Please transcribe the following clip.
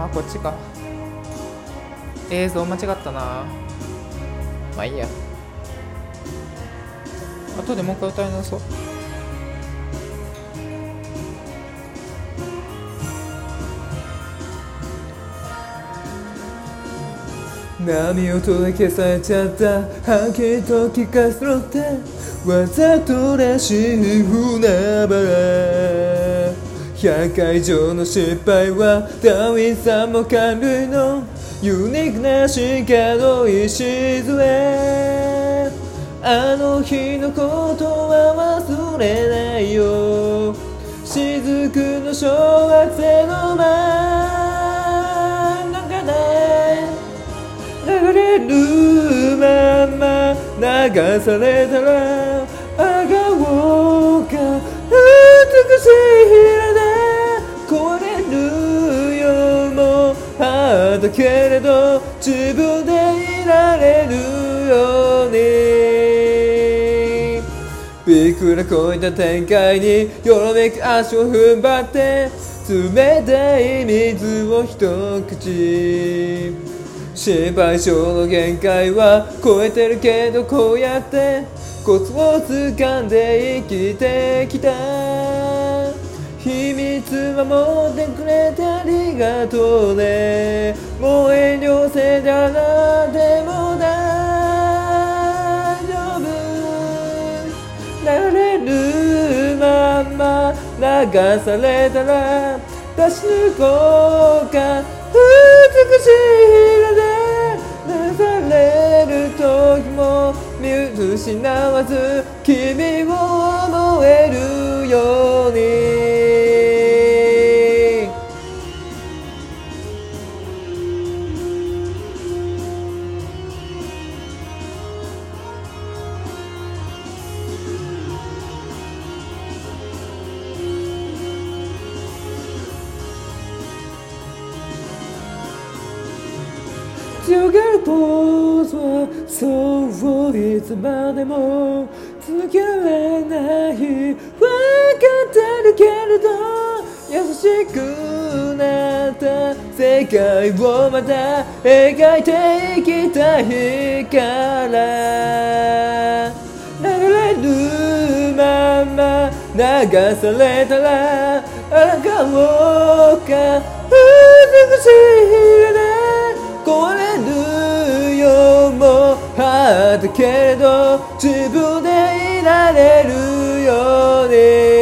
あーこっちか。映像間違ったな。まあいいや。後でもう一回歌い直そう。波音で消されちゃった？はっきりと聞かせろって。わざとらしい船原100回以上の失敗はダーウィンさんも感類のユニークな進化の礎。あの日のことは忘れないよ。雫の小惑星の真ん中で。流れるまま流されたらあがおうか。美しいあったけれど自分でいられるように。びっくらこいた展開によろめく足を踏ん張って冷たい水を一口。心配性の限界は超えてるけどこうやってコツを掴んで生きてきた。秘密守ってくれてありがとうね。もう遠慮せじゃなでも大丈夫流れるまま流されたら出し抜こうか美しい色で流される時も見失わず君を思えるように。強がるポーズはそういつまでも続けられない。分かってるけれど優しくなった世界をまた描いていきたいから。流れるまま流されたらあがおうか美しいだけれど自分でいられるように